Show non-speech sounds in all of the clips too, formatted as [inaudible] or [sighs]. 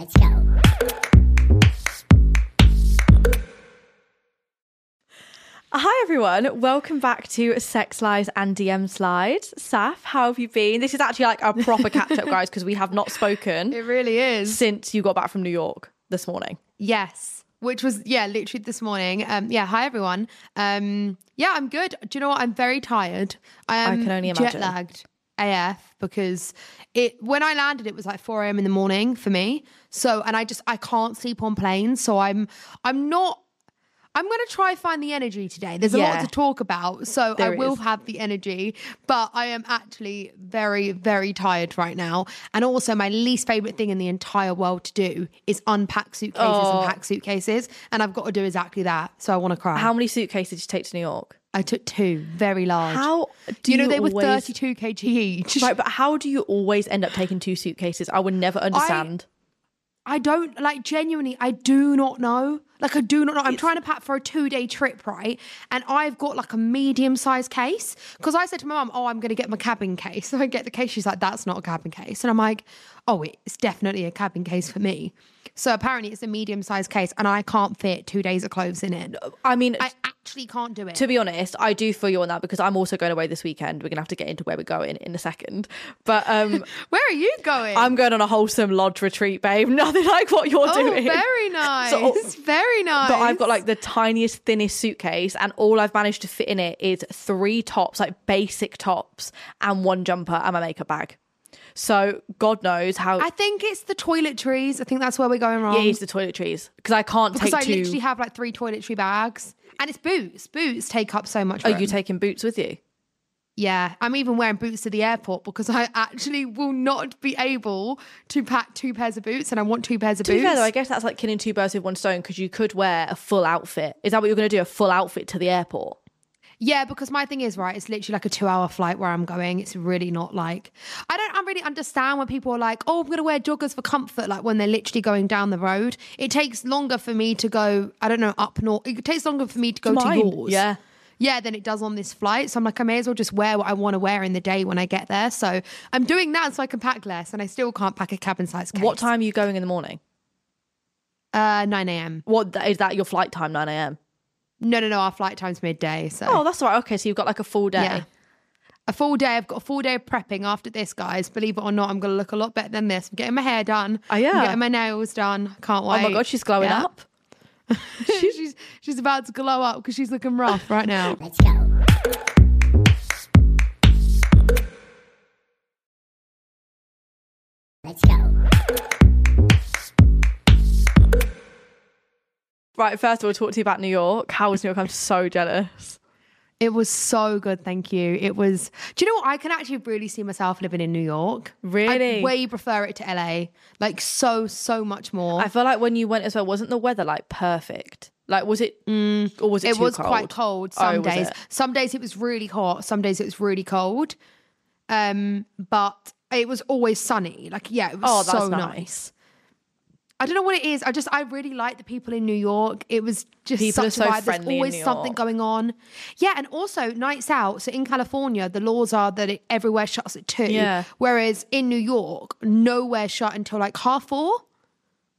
Let's go. Hi everyone, welcome back to Sex Lies and DM Slides. Saff, how have you been? This is actually like a proper [laughs] catch up, guys, because we have not spoken It really is. since you got back from New York this morning. Yes. Which was yeah, literally this morning. Um, yeah, hi everyone. Um, yeah, I'm good. Do you know what? I'm very tired. I am can only imagine. jet imagine. lagged AF because it when I landed it was like 4 a.m. in the morning for me. So and I just I can't sleep on planes. So I'm I'm not I'm going to try find the energy today. There's a Yeah. lot to talk about, so There I will is. have the energy, but I am actually very, very tired right now. And also, my least favorite thing in the entire world to do is unpack suitcases Oh. and pack suitcases. And I've got to do exactly that. So I want to cry. How many suitcases did you take to New York? I took two, very large. How do you know they were 32 kg each. Right, but how do you always end up taking two suitcases? I would never understand. I don't like genuinely. I do not know. Like I do not know. I'm trying to pack for a two day trip, right? And I've got like a medium sized case because I said to my mum, "Oh, I'm going to get my cabin case." So [laughs] I get the case. She's like, "That's not a cabin case," and I'm like, "Oh, it's definitely a cabin case for me." So apparently, it's a medium sized case, and I can't fit two days of clothes in it. I mean, I actually can't do it. to be honest, I do feel you on that because I'm also going away this weekend. We're gonna have to get into where we're going in a second. But um [laughs] Where are you going? I'm going on a wholesome lodge retreat, babe. [laughs] Nothing like what you're oh, doing. very nice. So- very nice. But I've got like the tiniest, thinnest suitcase, and all I've managed to fit in it is three tops, like basic tops, and one jumper and my makeup bag. So God knows how I think it's the toiletries. I think that's where we're going wrong. Yeah, it is the toiletries because I can't because take I two. literally have like three toiletry bags, and it's boots. Boots take up so much. Are Room. you taking boots with you? Yeah, I'm even wearing boots to the airport because I actually will not be able to pack two pairs of boots, and I want two pairs of To boots. fair though, I guess that's like killing two birds with one stone because you could wear a full outfit. Is that what you're going to do? A full outfit to the airport? yeah, because my thing is right. It's literally like a two-hour flight where I'm going. It's really not like I don't. I really understand when people are like, "Oh, I'm going to wear joggers for comfort," like when they're literally going down the road. It takes longer for me to go. I don't know up north. It takes longer for me to go to Mine. yours. Yeah. Yeah, than it does on this flight. So I'm like, I may as well just wear what I want to wear in the day when I get there. So I'm doing that so I can pack less, and I still can't pack a cabin size case. What time are you going in the morning? Uh, 9 a.m. What is that? Your flight time, nine a.m. No, no, no. Our flight time's midday. So Oh, that's all right. Okay, so you've got like a full day. yeah. A full day. I've got a full day of prepping after this, guys. Believe it or not, I'm going to look a lot better than this. I'm getting my hair done. Oh, yeah. I'm getting my nails done. Can't wait. Oh my god, she's glowing Yeah. up. [laughs] she's she's about to glow up because she's looking rough right now. [laughs] Let's go. Let's go. Right, first of all, talk to you about New York. How was New York? I'm so jealous. It was so good, thank you. It was. Do you know what? I can actually really see myself living in New York. Really? I way prefer it to LA. Like so, so much more. I feel like when you went as well, wasn't the weather like perfect? Like, was it, mm, or was it? it was cold? quite cold Oh, some was days. Some days it was really hot. Some days it was really cold. Um, but it was always sunny. Like yeah, it was Oh, that's so nice. nice. I don't know what it is. I just I really like the people in New York. It was just People such are so vibe. friendly There's always something going on. Yeah, and also nights out. So in California, the laws are that it, everywhere shuts at two. Yeah. Whereas in New York, nowhere shut until like half four.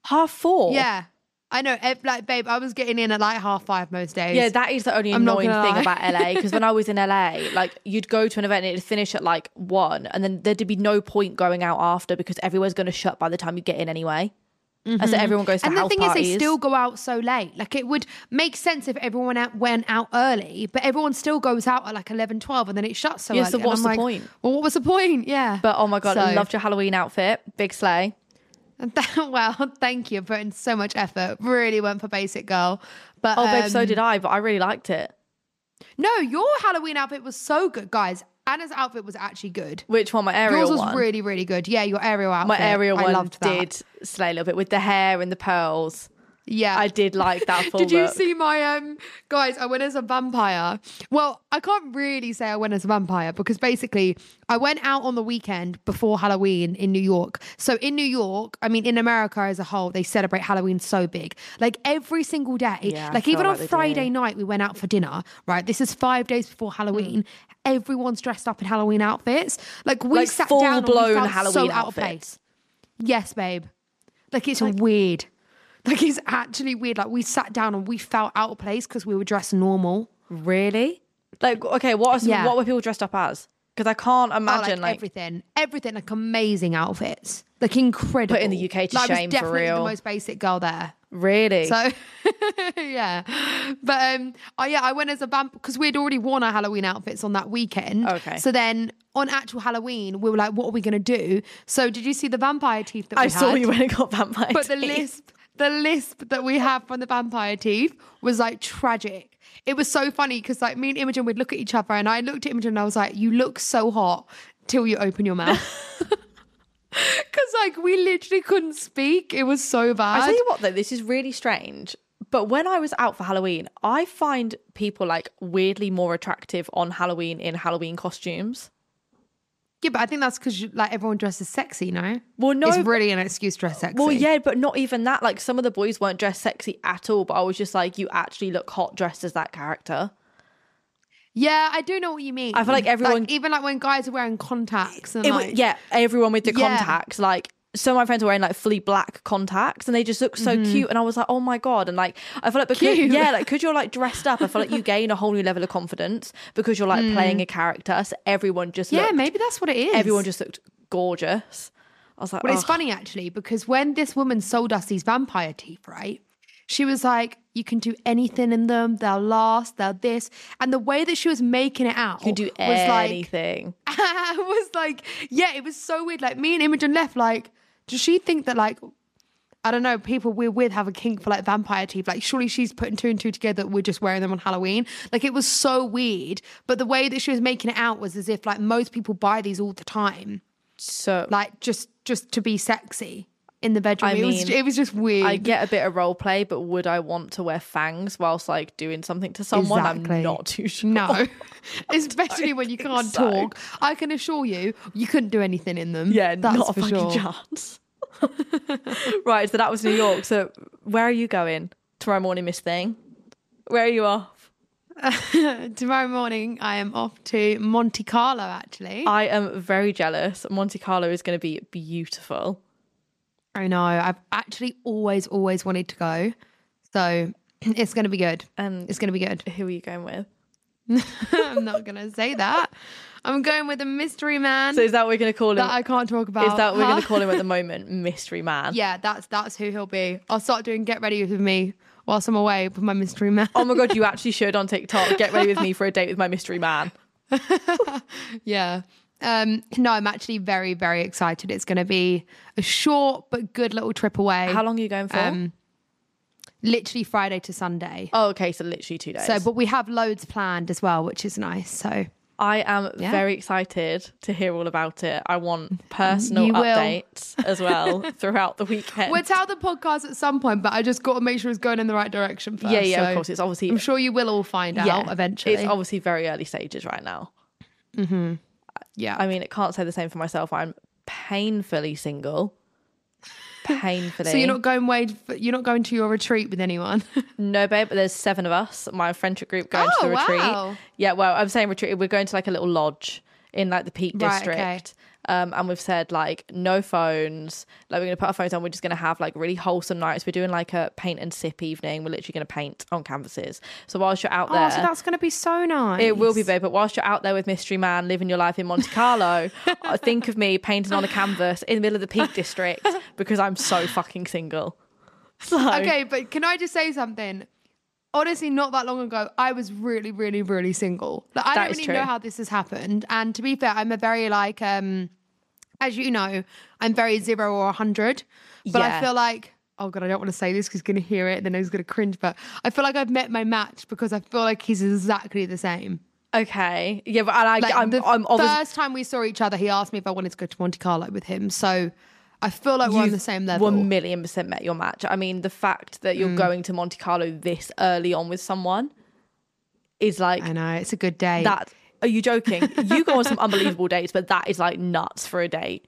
Half four. Yeah, I know. Eh, like, babe, I was getting in at like half five most days. Yeah, that is the only I'm annoying thing about LA. Because when I was in LA, [laughs] like you'd go to an event and it'd finish at like one, and then there'd be no point going out after because everywhere's going to shut by the time you get in anyway. As everyone goes to Mm-hmm. and the thing parties. is, they still go out so late. Like, it would make sense if everyone out, went out early, but everyone still goes out at like 11, 12, and then it shuts so Yeah, early. so what's the like, point? Well, what was the point? Yeah. But oh my god, I loved your Halloween outfit, big slay. [laughs] well, thank you for putting so much effort. Really went for basic girl. But Oh, babe, so um, did I, but I really liked it. No, your Halloween outfit was so good, guys. Ana's outfit was actually good. Which one? My Ariel Yours was one. really, really good. Yeah, your Ariel outfit. my Ariel I one loved that. did slay a little bit with the hair and the pearls. Yeah, I did like that [laughs] full Did you look. see my um guys? I went as a vampire. Well, I can't really say I went as a vampire because basically I went out on the weekend before Halloween in New York. So in New York, I mean in America as a whole, they celebrate Halloween so big. Like every single day. Yeah, like even like on Friday do. night we went out for dinner, right? This is 5 days before Halloween. Everyone's dressed up in Halloween outfits. Like we Like sat down full-blown Halloween so out of outfits. place. Yes, babe. Like it's weird. [laughs] Like it's actually weird. Like we sat down and we felt out of place because we were dressed normal. Really? Like, okay, what are some, Yeah. what were people dressed up as? Because I can't Oh, imagine like, everything, everything, like amazing outfits, like incredible. Putting the UK to like, I shame was for definitely real. The most basic girl there. really. So [laughs] yeah, but um, oh yeah, I went as a vamp because we'd already worn our Halloween outfits on that weekend. Okay. So then on actual Halloween, we were like, what are we gonna do? So did you see the vampire teeth that we I saw you when it got vampire. But the teeth. lisp, the lisp that we have from the vampire teeth was like tragic. It was so funny because like me and Imogen would look at each other, and I looked at Imogen and I was like, "You look so hot till you open your mouth." [laughs] [laughs] Because like we literally couldn't speak. It was so bad. I tell you what though, this is really strange. But when I was out for Halloween, I find people like weirdly more attractive on Halloween in Halloween costumes. Yeah, but I think that's because like everyone dresses sexy, no? Well, no, it's really an excuse to dress sexy. Well, yeah, but not even that. Like some of the boys weren't dressed sexy at all, but I was just like, you actually look hot dressed as that character. yeah, I do know what you mean. I feel like everyone- even like when guys are wearing contacts and It like, yeah, everyone with the Yeah. contacts, like some of my friends were wearing like fully black contacts and they just looked so cute. And I was like, oh my God. And like, I feel like because, Mm-hmm. Cute. yeah, like, because you're like dressed up, I feel like you gain a whole new level of confidence because you're like playing a character. So everyone just Mm. yeah, looked, maybe that's what it is. everyone just looked gorgeous. I was like, Well, it's funny actually because when this woman sold us these vampire teeth, right? She was like, "You can do anything in them. They'll last. They'll this." And the way that she was making it out you can do was like, anything. [laughs] was like, yeah, it was so weird. Like me and Imogen left. Like, does she think that like? I don't know. People we're with have a kink for like vampire teeth. Like, surely she's putting two and two together. We're just wearing them on Halloween. Like, it was so weird. But the way that she was making it out was as if like most people buy these all the time so like just just to be sexy in the bedroom. I it was mean, it was just weird. I get a bit of role play, but would I want to wear fangs whilst like doing something to someone? Exactly. I'm not too sure. no, [laughs] [laughs] especially when you can't so. talk. I can assure you, you couldn't do anything in them. Yeah, that's not a fucking sure. chance. [laughs] right, so that was New York. So where are you going tomorrow morning, Miss Thing? Where are you off? Tomorrow morning, I am off to Monte Carlo. Actually, I am very jealous. Monte Carlo is going to be beautiful. I know. I've actually always always wanted to go, so [clears throat] it's going to be good. And It's going to be good. who are you going with? [laughs] I'm not going to say that. I'm going with a mystery man So is that what we're going to call him? that I can't talk about. is that what we're going to call him at the [laughs] moment? Mystery Man. Yeah, that's that's who he'll be. I'll start doing get ready with me whilst I'm away with my mystery man. Oh my god, you [laughs] actually should on TikTok. Get ready with me for a date with my mystery man. yeah. Um, no, I'm actually very, very excited. It's going to be a short but good little trip away. How long are you going for? Um, literally Friday to Sunday. oh, okay, so literally two days. So, but we have loads planned as well, which is nice. So, I am Yeah. very excited to hear all about it. I want personal You will. updates as well [laughs] throughout the weekend. we'll tell the podcast at some point, but I just got to make sure it's going in the right direction first. yeah, yeah, So of course. It's obviously I'm sure you will all find yeah, out eventually. It's obviously very early stages right now. Yeah. I mean, it can't say the same for myself. I'm painfully single. Painfully. [laughs] so you're not going way. You're not going to your retreat with anyone. [laughs] No, babe, but there's seven of us. My friendship group going to Oh, the retreat. wow. Yeah, well, I'm saying retreat. We're going to like a little lodge in like the Peak Right, District. okay. Um, and we've said like no phones. Like we're gonna put our phones on. We're just gonna have like really wholesome nights. We're doing like a paint and sip evening. We're literally gonna paint on canvases. So whilst you're out there, oh, so that's going to be so nice. it will be, babe. But whilst you're out there with Mystery Man, living your life in Monte Carlo, [laughs] uh, think of me painting on a canvas in the middle of the Peak District because I'm so fucking single. [laughs] So, Okay, but can I just say something? Honestly, not that long ago, I was really, really, really single. Like, I That don't really true. know how this has happened. And to be fair, I'm a very like, um, as you know, I'm very zero or a hundred. But I feel like, oh god, I don't want to say this because he's gonna hear it and then he's gonna cringe. But I feel like I've met my match because I feel like he's exactly the same. Okay, yeah, but and I, Like I'm, the I'm obviously first time we saw each other, he asked me if I wanted to go to Monte Carlo with him. So I feel like we're on the same level. One million percent met your match. I mean, the fact that Mm. you're going to Monte Carlo this early on with someone is like I know it's a good day. that. Are you joking? you go on some [laughs] unbelievable dates, but that is like nuts for a date.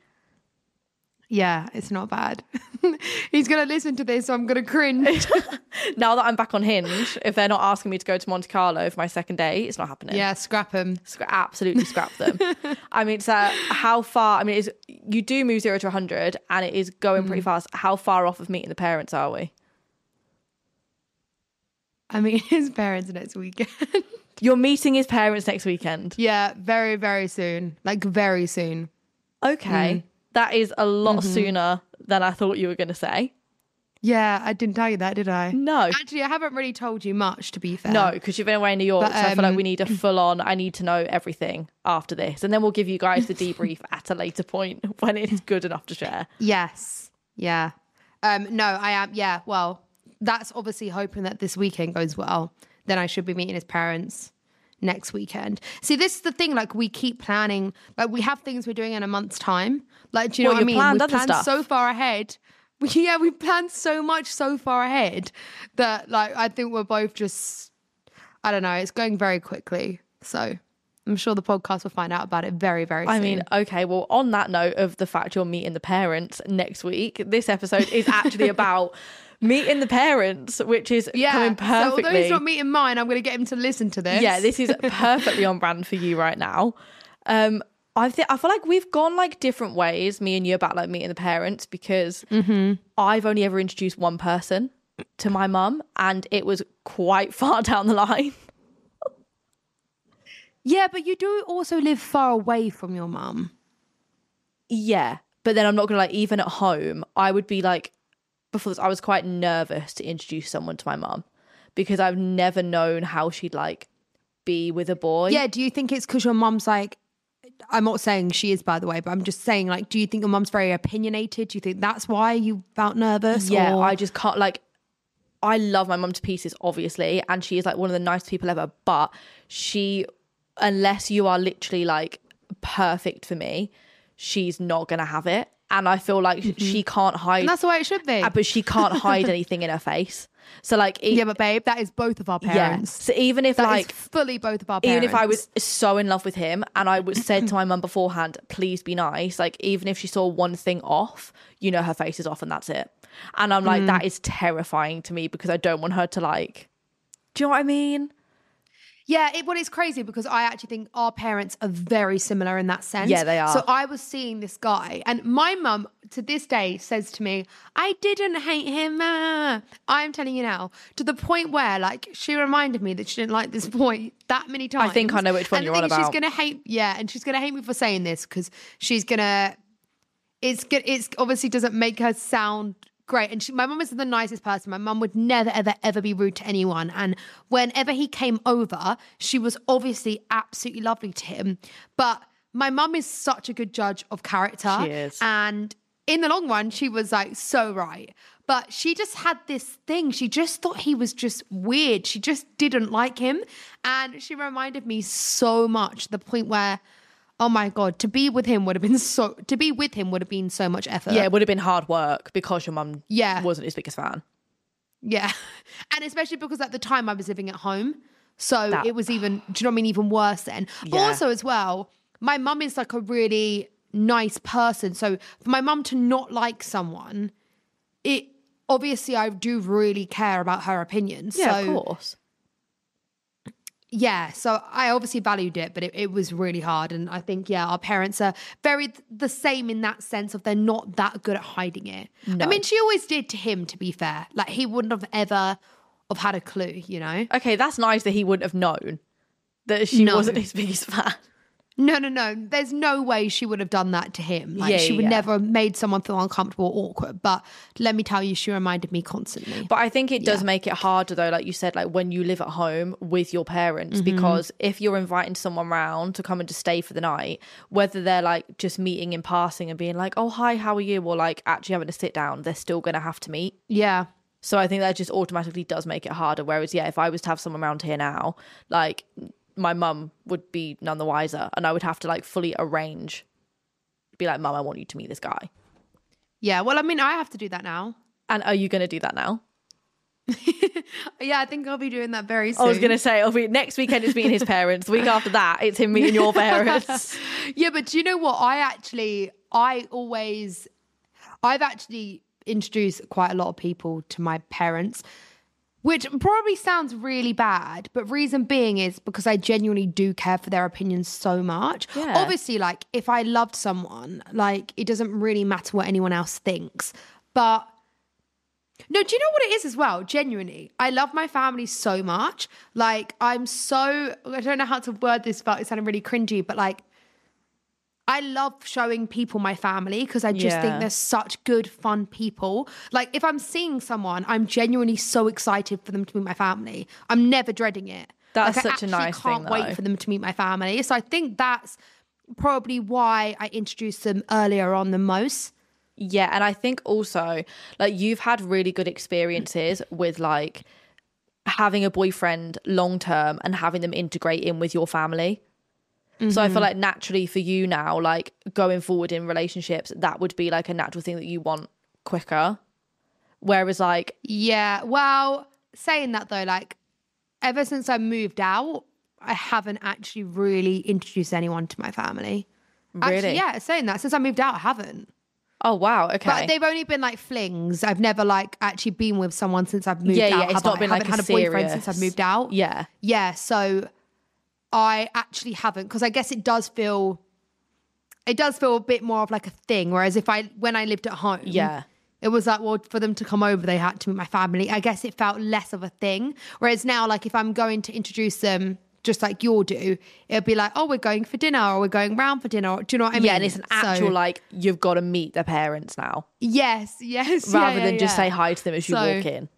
Yeah, it's not bad. [laughs] He's gonna listen to this, so I'm gonna cringe. [laughs] now that I'm back on Hinge, if they're not asking me to go to Monte Carlo for my second date, it's not happening. Yeah, scrap them. Scra- absolutely scrap them. [laughs] I mean, so uh, how far? I mean, it's, you do move zero to 100 and it is going pretty mm. fast. How far off of meeting the parents are we? I mean, his parents next weekend. You're meeting his parents next weekend. yeah, very, very soon. Like, very soon. Okay. Mm. That is a lot sooner than I thought you were going to say. Yeah, I didn't tell you that, did I? No. Actually, I haven't really told you much, to be fair. No, because you've been away in New York, But, so I feel like um, we need a [clears throat] full on. I need to know everything after this, and then we'll give you guys the debrief [laughs] at a later point [laughs] when it's good enough to share. Yes. Yeah. Um, no, I am. Yeah. Well, that's obviously hoping that this weekend goes well. Then I should be meeting his parents next weekend. See, this is the thing. Like, we keep planning. Like, we have things we're doing in a month's time. Like, do you know Well, what I mean? planned We've other planned stuff. so far ahead. We, [laughs] Yeah, we planned so much so far ahead that, like, I think we're both just. I don't know. It's going very quickly. So. I'm sure the podcast will find out about it very, very soon. I mean, okay, well, on that note of the fact you're meeting the parents next week, this episode is actually [laughs] about meeting the parents, which is yeah. coming perfectly. So although he's not meeting mine, I'm going to get him to listen to this. yeah, this is [laughs] perfectly on brand for you right now. Um, I think I feel like we've gone like different ways, me and you, about like meeting the parents because Mm-hmm. I've only ever introduced one person to my mum, and it was quite [laughs] far down the line. Yeah, but you do also live far away from your mum. Yeah, but then I'm not gonna like even at home. I would be like before this. I was quite nervous to introduce someone to my mum because I've never known how she'd like be with a boy. Yeah, do you think it's because your mum's like, I'm not saying she is, by the way, but I'm just saying, like, do you think your mum's very opinionated? Do you think that's why you felt nervous? yeah. or- I just can't like. I love my mum to pieces, obviously, and she is like one of the nicest people ever. But she, unless you are literally like perfect for me, she's not gonna have it. And I feel like she can't hide. and that's the way it should be. uh, but she can't hide anything in her face. So like, it, yeah, but babe, that is both of our yeah. parents. So even if That is like fully both of our parents. even if I was so in love with him and I was said to my mum beforehand, please be nice. Like even if she saw one thing off, you know her face is off and that's it. And I'm like, Mm. that is terrifying to me because I don't want her to like. Do you know what I mean? Yeah, it, well, it's crazy because I actually think our parents are very similar in that sense. Yeah, they are. So I was seeing this guy, and my mum to this day says to me, "I didn't hate him." ah." I'm telling you now, to the point where like she reminded me that she didn't like this boy that many times. I think I know which one and you're on is, She's gonna hate, yeah, and she's gonna hate me for saying this because she's gonna it's good. It's obviously doesn't make her sound great. And she, my mum is the nicest person. My mum would never, ever, ever be rude to anyone. And whenever he came over, she was obviously absolutely lovely to him. But my mum is such a good judge of character. She is. And in the long run, she was like so right. But she just had this thing. She just thought he was just weird. She just didn't like him. And she reminded me so much the point where, oh my God, to be with him would have been so, to be with him would have been so much effort. Yeah, it would have been hard work because your mum Yeah. wasn't his biggest fan. Yeah. [laughs] And especially because at the time I was living at home. So That- it was even, do you know what I mean? Even worse then. But Yeah. also, as well, my mum is like a really nice person. So for my mum to not like someone, it obviously I do really care about her opinion. Yeah, so, of course. Yeah, so I obviously valued it, but it, it was really hard. And I think, yeah, our parents are very th- the same in that sense of they're not that good at hiding it. I mean, she always did to him, to be fair. Like he wouldn't have ever have had a clue, you know? Okay, that's nice that he wouldn't have known that she No. wasn't his biggest [laughs] fan. No, no, no. There's no way she would have done that to him. Like Yeah, she would yeah. never have made someone feel uncomfortable or awkward. But let me tell you, she reminded me constantly. But I think it does Yeah. make it harder though, like you said, like when you live at home with your parents, Mm-hmm. because if you're inviting someone round to come and just stay for the night, whether they're like just meeting in passing and being like, oh, hi, how are you? Or like actually having to sit down, they're still going to have to meet. Yeah. So I think that just automatically does make it harder. Whereas, yeah, if I was to have someone around here now, like my mum would be none the wiser and I would have to like fully arrange, be like, mum, I want you to meet this guy. Yeah. Well, I mean, I have to do that now. And are you going to do that now? [laughs] Yeah, I think I'll be doing that very soon. I was going to say, it'll be next weekend it's meeting his parents. The week after that, it's him meeting your parents. [laughs] Yeah, but do you know what? I actually, I always, I've actually introduced quite a lot of people to my parents. Which probably sounds really bad, but reason being is because I genuinely do care for their opinions so much. Yeah. Obviously, like if I loved someone, like it doesn't really matter what anyone else thinks. But no, do you know what it is as well? Genuinely, I love my family so much. Like I'm so I don't know how to word this, but it sounded really cringy. But like I love showing people my family because I just Yeah. think they're such good, fun people. Like if I'm seeing someone, I'm genuinely so excited for them to meet my family. I'm never dreading it. That's like, such a nice thing, I Can't though. wait for them to meet my family. So I think that's probably why I introduced them earlier on than most. Yeah, and I think also like you've had really good experiences with like having a boyfriend long term and having them integrate in with your family. So I feel mm-hmm. like naturally for you now, like going forward in relationships, that would be like a natural thing that you want quicker. Whereas like Yeah. Well, saying that though, like ever since I moved out, I haven't actually really introduced anyone to my family. Actually, Really? yeah, saying that since I moved out, I haven't. oh wow, okay. But they've only been like flings. I've never like actually been with someone since I've moved Yeah, out. yeah, it's have not I? been, I like, haven't a had a boyfriend since I've moved out. yeah. Yeah, so I actually haven't because I guess it does feel it does feel a bit more of like a thing. Whereas if I when I lived at home, Yeah. it was like well for them to come over they had to meet my family. I guess it felt less of a thing. Whereas now, like if I'm going to introduce them. Just like you'll do, it'll be like, oh, we're going for dinner, or we're going round for dinner. Or, do you know what I mean? yeah, and it's an So- actual like you've got to meet their parents now yes, [laughs] yes, rather yeah, than just say hi to them as you So- walk in.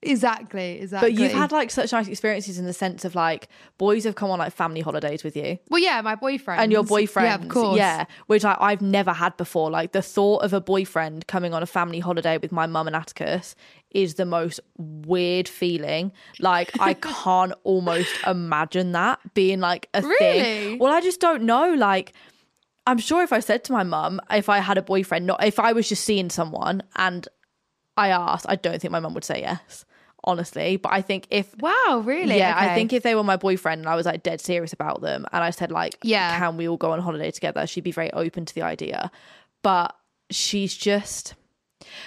Exactly, exactly. But you've had like such nice experiences in the sense of like boys have come on like family holidays with you. well, yeah, my boyfriend and your boyfriend. Yeah, of course. Yeah, which I, I've never had before. Like the thought of a boyfriend coming on a family holiday with my mum and Atticus is the most weird feeling. Like I [laughs] can't almost imagine that being like a Really? thing. Well, I just don't know. Like. I'm sure if I said to my mum, if I had a boyfriend, not if I was just seeing someone and I asked, I don't think my mum would say yes, honestly. But I think if Wow, really? yeah, I think if they were my boyfriend and I was like dead serious about them and I said like, Yeah. can we all go on holiday together? She'd be very open to the idea. But she's just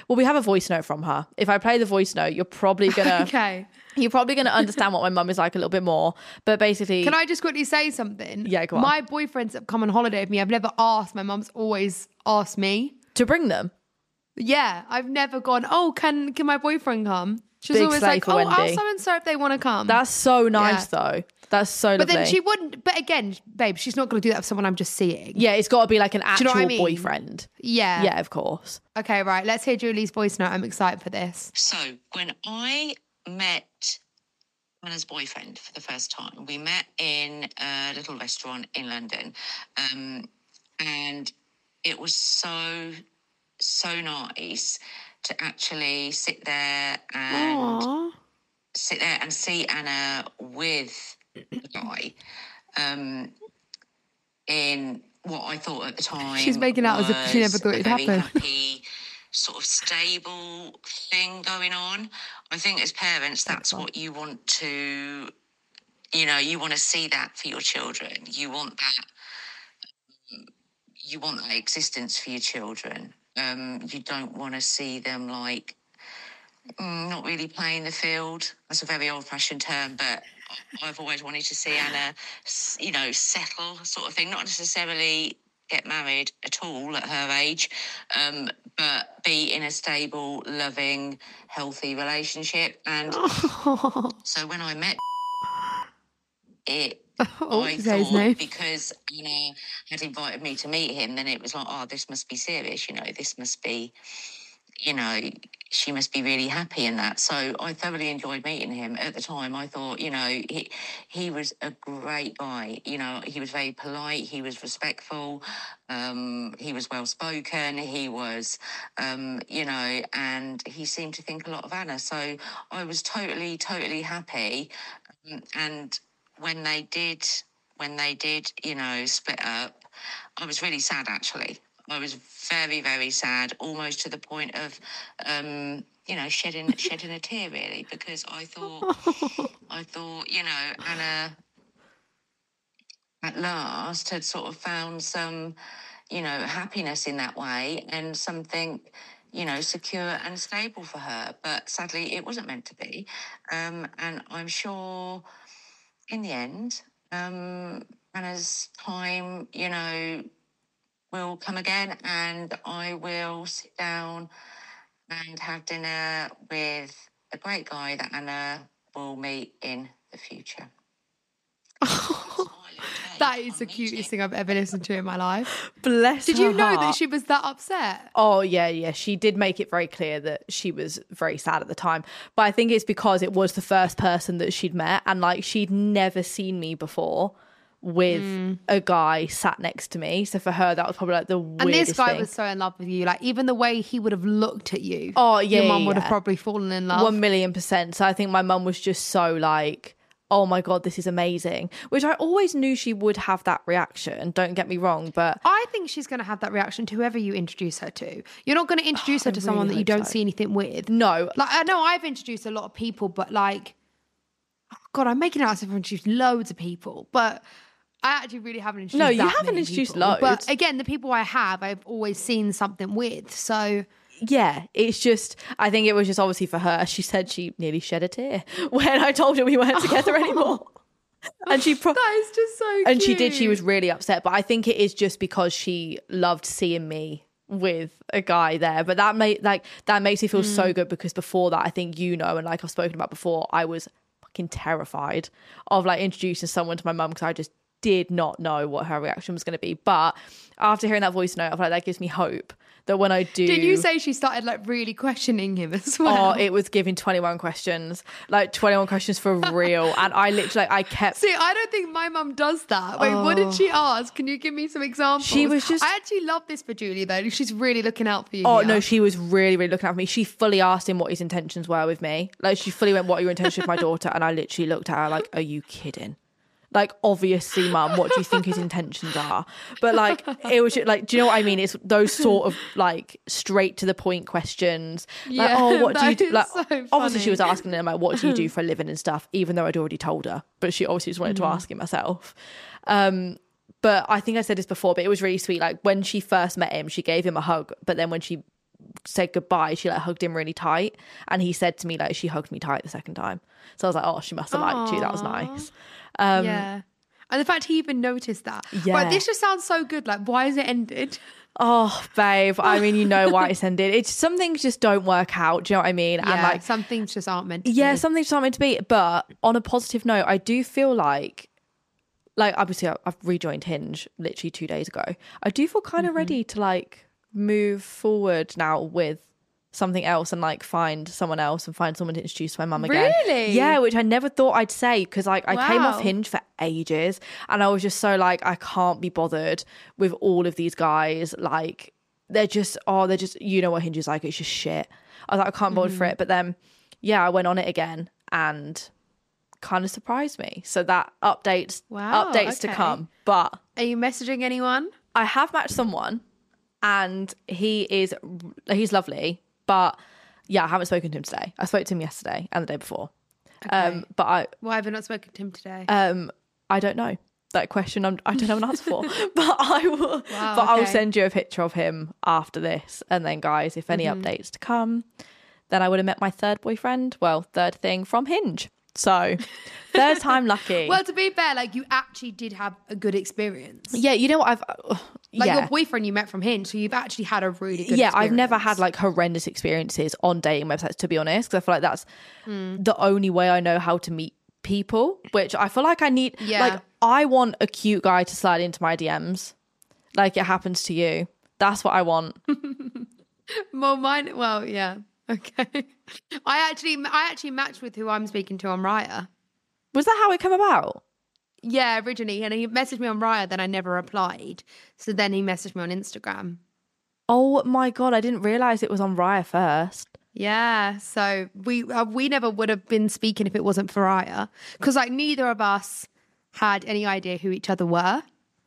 well, we have a voice note from her. If I play the voice note, you're probably [laughs] gonna Okay. you're probably gonna understand what my mum is like a little bit more. But basically Can I just quickly say something? Yeah, go on. My boyfriends that come on holiday with me, I've never asked. My mum's always asked me. to bring them. Yeah, I've never gone. Oh, can can my boyfriend come? She's Big always slay like, for oh, Wendy. ask so and so if they want to come. That's so nice Yeah. though. That's so lovely. but then she wouldn't. But again, babe, she's not going to do that for someone I'm just seeing. yeah, it's got to be like an you actual know what I mean? boyfriend. Yeah. Yeah, of course. Okay, right. Let's hear Julie's voice note. I'm excited for this. So when I met Ana's boyfriend for the first time, we met in a little restaurant in London, um, and it was so so nice to actually sit there and Aww. sit there and see Ana with the guy. Um, in what I thought at the time, She's making out as if she never thought it'd happen. Happy, sort of stable thing going on. I think as parents, that's what you want to, you know, you want to see that for your children. You want that. You want that existence for your children. Um, you don't want to see them like mm, not really playing the field. That's a very old-fashioned term, but I've always wanted to see Ana, you know, settle, sort of thing. Not necessarily get married at all at her age, um, but be in a stable, loving, healthy relationship. And [laughs] so when I met it. [laughs] Oh, I thought name. because Ana had invited me to meet him, then it was like, oh, this must be serious, you know, this must be, you know, she must be really happy in that. So I thoroughly enjoyed meeting him. At the time, I thought, you know, he he was a great guy. You know, he was very polite. He was respectful. Um, he was well spoken. He was, um, you know, and he seemed to think a lot of Ana. So I was totally, totally happy. Um, and when they did, when they did, you know, split up, I was really sad actually. I was very, very sad, almost to the point of, um, you know, shedding [laughs] shedding a tear really, because I thought, [laughs] I thought, you know, Ana at last had sort of found some, you know, happiness in that way and something you know, secure and stable for her. But sadly, it wasn't meant to be. Um, and I'm sure in the end, um, and as time, you know, will come again, and I will sit down and have dinner with a great guy that Ana will meet in the future. [laughs] That is the cutest thing I've ever listened to in my life. Bless Did you know that she was that upset? Oh yeah, yeah. She did make it very clear that she was very sad at the time. But I think it's because it was the first person that she'd met and like she'd never seen me before with Hmm. a guy sat next to me. So for her that was probably like the weirdest And this guy thing. was so in love with you. Like even the way he would have looked at you. Oh, yeah, your mum yeah, would have probably fallen in love. One million percent. So I think my mum was just so like, oh my God, this is amazing. Which I always knew she would have that reaction. Don't get me wrong. But I think she's going to have that reaction to whoever you introduce her to. You're not going [sighs] to introduce her to someone that you don't so. see anything with. no, Like I know I've introduced a lot of people, but like, oh God, I'm making it out as if I've introduced loads of people, but I actually really haven't introduced. No, you haven't introduced people. loads. But again, the people I have, I've always seen something with. So yeah, it's just, I think it was just obviously for her. She said she nearly shed a tear [laughs] when I told her we weren't together anymore. [laughs] And she pro- that is just so. and she did, she was really upset. But I think it is just because she loved seeing me with a guy there. But that made like that makes me feel Mm. so good because before that, I think you know, and like I've spoken about before, I was fucking terrified of like introducing someone to my mum because I just did not know what her reaction was going to be. But after hearing that voice note, I feel like that gives me hope that when I do, Did you say she started like really questioning him as oh, well? Oh, it was giving 21 questions, like 21 questions for real. [laughs] And I literally, like, I kept See, I don't think my mum does that. Wait, what did she oh. ask? Can you give me some examples? She was just- I actually love this for Julie though. She's really looking out for you. Oh here. no, she was really, really looking out for me. She fully asked him what his intentions were with me. Like she fully went, "What are your intentions with my [laughs] daughter?" And I literally looked at her like, "Are you kidding?" Like obviously, mum, what do you think his intentions are? But like, it was just, like, do you know what I mean? It's those sort of like straight to the point questions. Like, Yeah, oh, what do you do? Like, so obviously, she was asking him like, "What do you do [laughs] for a living and stuff?" Even though I'd already told her, but she obviously just wanted to ask him herself. Um, but I think I said this before, but it was really sweet. Like when she first met him, she gave him a hug, but then when she said goodbye, she like hugged him really tight, and he said to me like she hugged me tight the second time. So I was like, oh, she must have liked you. That was nice. Um, yeah. And the fact he even noticed that. Yeah. Right, this just sounds so good. Like, why is it ended? [laughs] Oh, babe. I mean, you know why [laughs] it's ended. It's some things just don't work out. Do you know what I mean? Yeah, and like, some things just aren't meant to yeah, be. something's not meant to be. But on a positive note, I do feel like, like obviously, I've rejoined Hinge literally two days ago. I do feel kind of Mm-hmm. ready to like move forward now with something else and like find someone else and find someone to introduce my mum again. Really? Yeah, which I never thought I'd say because like I came off Hinge for ages and I was just so like I can't be bothered with all of these guys. Like they're just oh they're just you know what Hinge is like. It's just shit. I was like I can't bother Mm-hmm. for it. But then yeah, I went on it again and kind of surprised me. So that updates Wow, updates to come. But Are you messaging anyone? I have matched someone and he is he's lovely, but yeah, I haven't spoken to him today. I spoke to him yesterday and the day before. Um, but I Why have you not spoken to him today? um I don't know. That question I'm, I don't have an answer for, [laughs] [laughs] but I will. Wow, but I'll send you a picture of him after this, and then, guys, if any Mm-hmm. updates to come, then I would have met my third boyfriend. Well, third thing from Hinge. So, third [laughs] time lucky. well, to be fair, like you actually did have a good experience. yeah, you know what I've. uh, Like yeah. your boyfriend you met from Hinge, so you've actually had a really good yeah, I've never had like horrendous experiences on dating websites, to be honest, because I feel like that's Hmm. the only way I know how to meet people, which I feel like I need. Yeah. Like, I want a cute guy to slide into my DMs, like it happens to you. That's what I want. [laughs] Well, mine. Well, yeah. [laughs] Okay. I actually, I actually matched with who I'm speaking to on Raya. Was that how it came about? Yeah, originally, and he messaged me on Raya. Then I never replied. So then he messaged me on Instagram. Oh my god, I didn't realize it was on Raya first. Yeah, so we uh, we never would have been speaking if it wasn't for Raya, because like neither of us had any idea who each other were.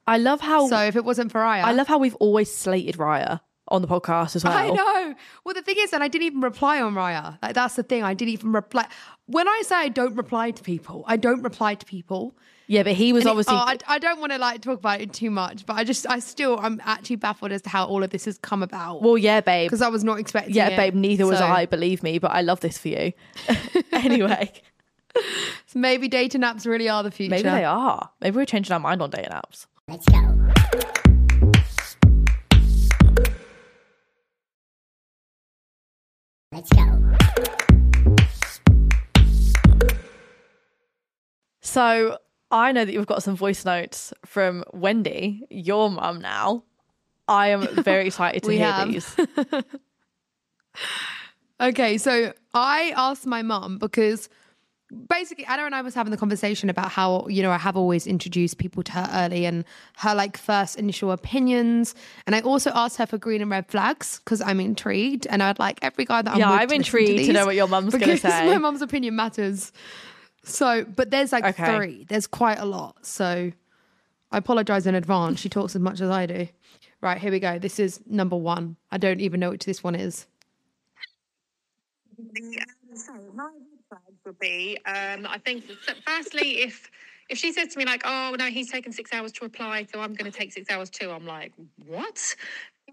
I love how So if it wasn't for Raya, I love how we've always slated Raya. On the podcast as well. I know. Well, the thing is, and I didn't even reply on Raya. Like that's the thing. I didn't even reply. When I say I don't reply to people, I don't reply to people. Yeah, but he was And it- obviously. oh, I, I don't want to like talk about it too much, but I just, I still, I'm actually baffled as to how all of this has come about. well, yeah, babe. because I was not expecting. Yeah, it. babe. Neither was So, I. Believe me, but I love this for you. [laughs] anyway, [laughs] so maybe dating apps really are the future. maybe they are. Maybe we're changing our mind on dating apps. Let's go. Let's go. So I know that you've got some voice notes from Wendy, your mum. Now, I am very [laughs] excited to hear have. these. [laughs] Okay, so I asked my mum because basically Ana and I was having the conversation about how, you know, I have always introduced people to her early and her like first initial opinions. And I also asked her for green and red flags because I'm intrigued and I'd like every guy that I'm Yeah, with I'm to listen to intrigued to know what your mum's gonna because [laughs] say. My mum's opinion matters. So, but there's like Okay. three. There's quite a lot. So I apologize in advance. She talks as much as I do. Right, here we go. This is number one. I don't even know which this one is. The, um, so my red flags would be, um, I think, firstly, if if she says to me like, "Oh no, he's taken six hours to reply, so I'm going to take six hours too," I'm like, "What?"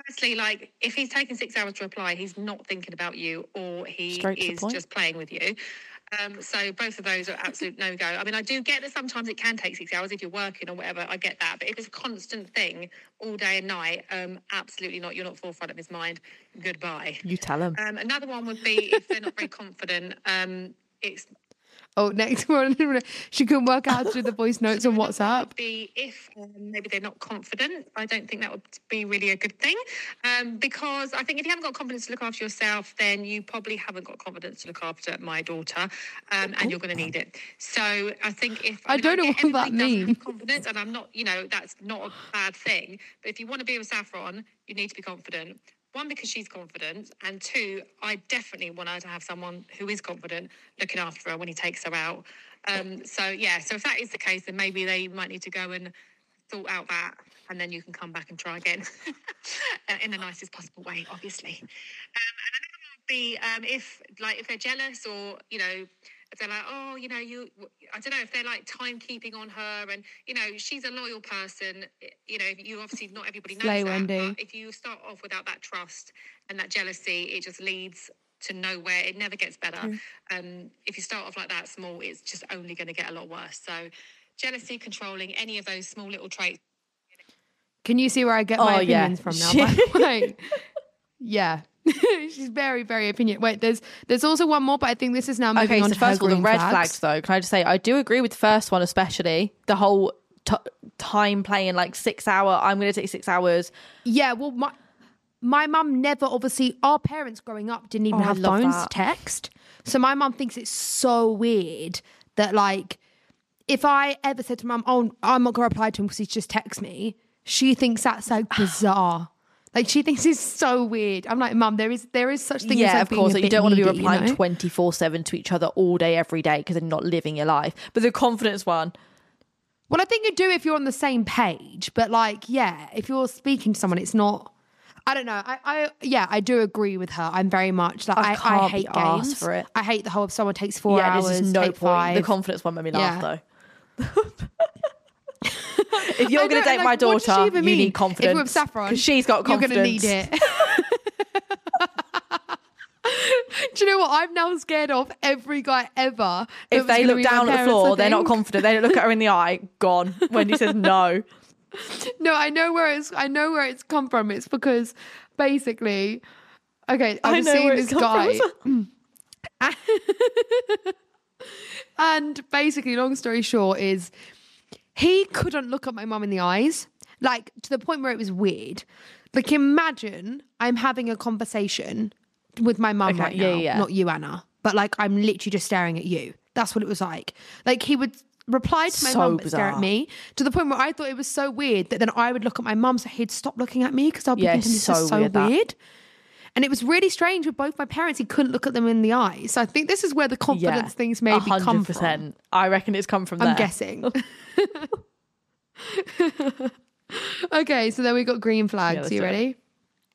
Firstly, like if he's taking six hours to reply, he's not thinking about you, or he Straight is just playing with you. Um, so both of those are absolute no go. I mean, I do get that sometimes it can take six hours if you're working or whatever. I get that, but if it's a constant thing all day and night, um, absolutely not. You're not forefront of his mind. Goodbye. You tell him. Um, another one would be if they're not very confident. It's Oh, next [laughs] one. she couldn't work out through the voice notes on [laughs] WhatsApp. Be if um, maybe they're not confident. I don't think that would be really a good thing, um, because I think if you haven't got confidence to look after yourself, then you probably haven't got confidence to look after my daughter, um, and you're going to need it. So I think if I don't know what that everybody doesn't have means. Confidence, and I'm not, you know, that's not a bad thing. But if you want to be with Saffron, you need to be confident. One, because she's confident, and two, I definitely want her to have someone who is confident looking after her when he takes her out. Um, so yeah, so if that is the case, then maybe they might need to go and sort out that, and then you can come back and try again [laughs] in the nicest possible way, obviously. Um, and another one would be um, if like if they're jealous or you know they're like oh you know you I don't know if they're like timekeeping on her and you know she's a loyal person you know you obviously not everybody knows Slay, that Wendy. but if you start off without that trust and that jealousy it just leads to nowhere it never gets better um, if you start off like that small it's just only going to get a lot worse so jealousy controlling any of those small little traits Can you see where I get my Oh, yeah. opinions from now? By the way, yeah, [laughs] she's very, very opinion. Wait, there's there's also one more, but I think this is now moving Okay, on to first of all, the red flags. though. Can I just say I do agree with the first one, especially the whole t- time playing like six hour. I'm going to take six hours. Yeah, well, my my mum never obviously our parents growing up didn't even Oh, have phones that. to text. So my mum thinks it's so weird that like if I ever said to mum, "Oh, I'm not gonna reply to him because he's just text me," she thinks that's like [sighs] bizarre. Like she thinks it's so weird. I'm like, mum, there is there is such thing as yeah, like of course. a Like, you don't want to be replying twenty four seven to each other all day, every day because then you're not living your life. But the confidence one, Well, I think you do if you're on the same page, but like, yeah, if you're speaking to someone, it's not. I don't know. I, I yeah, I do agree with her. I'm very much like I I, I, hate games. for it. I hate the whole if someone takes four yeah, hours, just no point. five. The confidence one made me laugh Yeah. though. [laughs] if you're going to date like, my what does she daughter, you mean? need confidence. If we're with Saffron, because she's got confidence. you're gonna need it. [laughs] Do you know what? I'm now scared of every guy ever. If they look down at the floor, they're not confident. They don't look at her in the eye. Gone. Wendy says no. [laughs] No, I know where it's. I know where it's come from. It's because basically, okay, I I was seeing this guy, [laughs] and basically, long story short, is he couldn't look at my mum in the eyes, like to the point where it was weird. Like, imagine I'm having a conversation with my mum Okay, right yeah, now, yeah. not you, Ana, but like I'm literally just staring at you. That's what it was like. Like he would reply to my So mum but stare at me to the point where I thought it was so weird that then I would look at my mum so he'd stop looking at me because I'll be Yeah, thinking this so is so weird, weird. that. And it was really strange with both my parents. He couldn't look at them in the eyes. So I think this is where the confidence Yeah, things maybe come from. I reckon it's come from there. I'm guessing. [laughs] [laughs] okay, so then we got green flags. let's you do it. ready?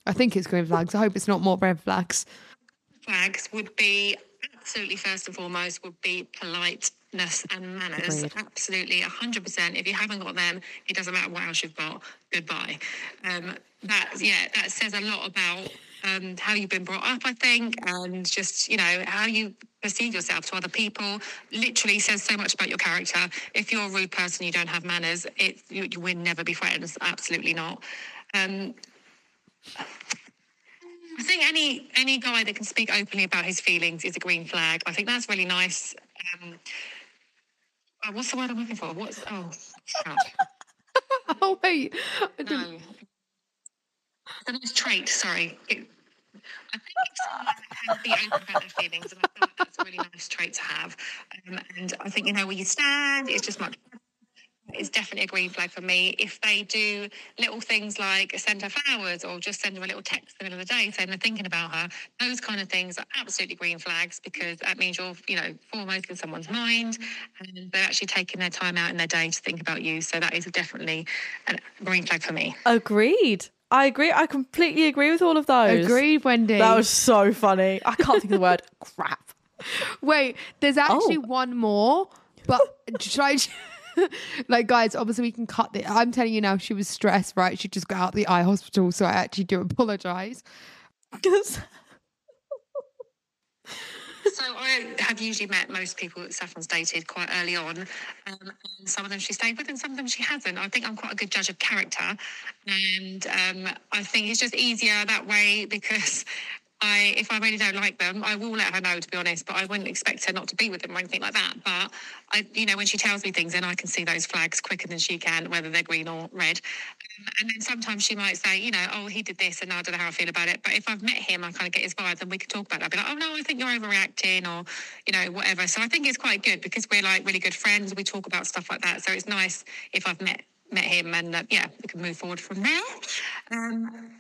I think it's green flags. I hope it's not more red flags. flags would be absolutely first and foremost would be politeness and manners. Agreed. Absolutely, hundred percent. If you haven't got them, it doesn't matter what else you've got. Goodbye. Um, that yeah, that says a lot about um, how you've been brought up, I think, and just you know how you perceive yourself to other people. Literally says so much about your character. If you're a rude person, you don't have manners. It you, you will never be friends. Absolutely not. Um, I think any any guy that can speak openly about his feelings is a green flag. I think that's really nice. Um, oh, what's the word I'm looking for? What's oh. [laughs] Oh wait, I no, didn't- it's a nice trait. Sorry. It, I think their feelings, and I that's a really nice trait to have. Um, and I think you know where you stand. It's just much. It's definitely a green flag for me. If they do little things like send her flowers or just send her a little text in the middle of the day saying they're thinking about her, those kind of things are absolutely green flags because that means you're, you know, foremost in someone's mind and they're actually taking their time out in their day to think about you. So that is definitely a green flag for me. Agreed. I agree. I completely agree with all of those. agreed, Wendy. That was so funny. I can't think of the word [laughs] crap. Wait, there's actually Oh. one more, but [laughs] should I? [laughs] like, guys, obviously we can cut the. I'm telling you now, she was stressed, right? She just got out the eye hospital, so I actually do apologize. So I have usually met most people that Saffron's dated quite early on, um, and some of them she stayed with, and some of them she hasn't. I think I'm quite a good judge of character, and um, I think it's just easier that way because. I, if I really don't like them, I will let her know. To be honest, but I wouldn't expect her not to be with them or anything like that. But I, you know, when she tells me things, then I can see those flags quicker than she can, whether they're green or red. Um, and then sometimes she might say, you know, oh, he did this, and I don't know how I feel about it. But if I've met him, I kind of get his vibe, then we can talk about it. I'll be like, oh no, I think you're overreacting, or you know, whatever. So I think it's quite good because we're like really good friends. We talk about stuff like that. So it's nice if I've met met him, and uh, yeah, we can move forward from there. Um,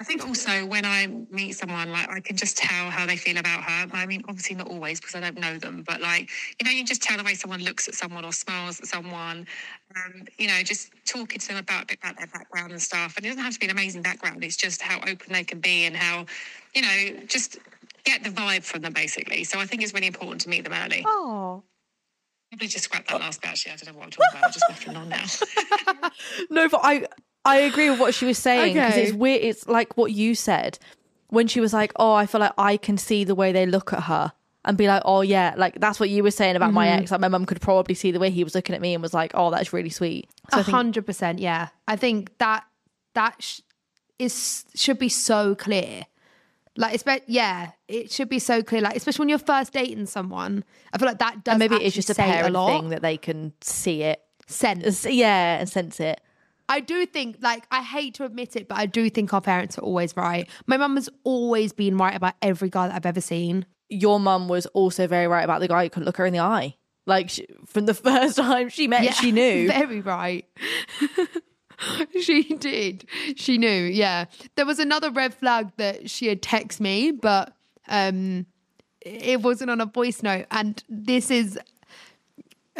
I think also when I meet someone, like I can just tell how they feel about her. I mean, obviously not always because I don't know them, but like you know, you just tell the way someone looks at someone or smiles at someone. Um, you know, just talking to them about a bit about their background and stuff. And it doesn't have to be an amazing background. It's just how open they can be and how, you know, just get the vibe from them basically. So I think it's really important to meet them early. Oh. Probably just scrap that last bit. Actually, I don't know what I'm talking about. I'm just waffling on now. [laughs] [laughs] No, but I I agree with what she was saying because Okay. it's weird. It's like what you said when she was like, "Oh, I feel like I can see the way they look at her." And be like, oh yeah, like that's what you were saying about my mm-hmm. ex. Like my mum could probably see the way he was looking at me and was like, oh, that's really sweet. A hundred percent, yeah. I think that that sh- is should be so clear. Like, it's yeah, it should be so clear. Like, especially when you're first dating someone, I feel like that does. and maybe it's just a parent lot. thing that they can see it, Sense. yeah, and sense it. I do think, like, I hate to admit it, but I do think our parents are always right. My mum has always been right about every guy that I've ever seen. your mum was also very right about the guy who couldn't look her in the eye. Like she, from the [laughs] first time she met, yeah, she knew. [laughs] Very right. [laughs] she did. She knew. Yeah. There was another red flag that she had texted me, but um it wasn't on a voice note. And this is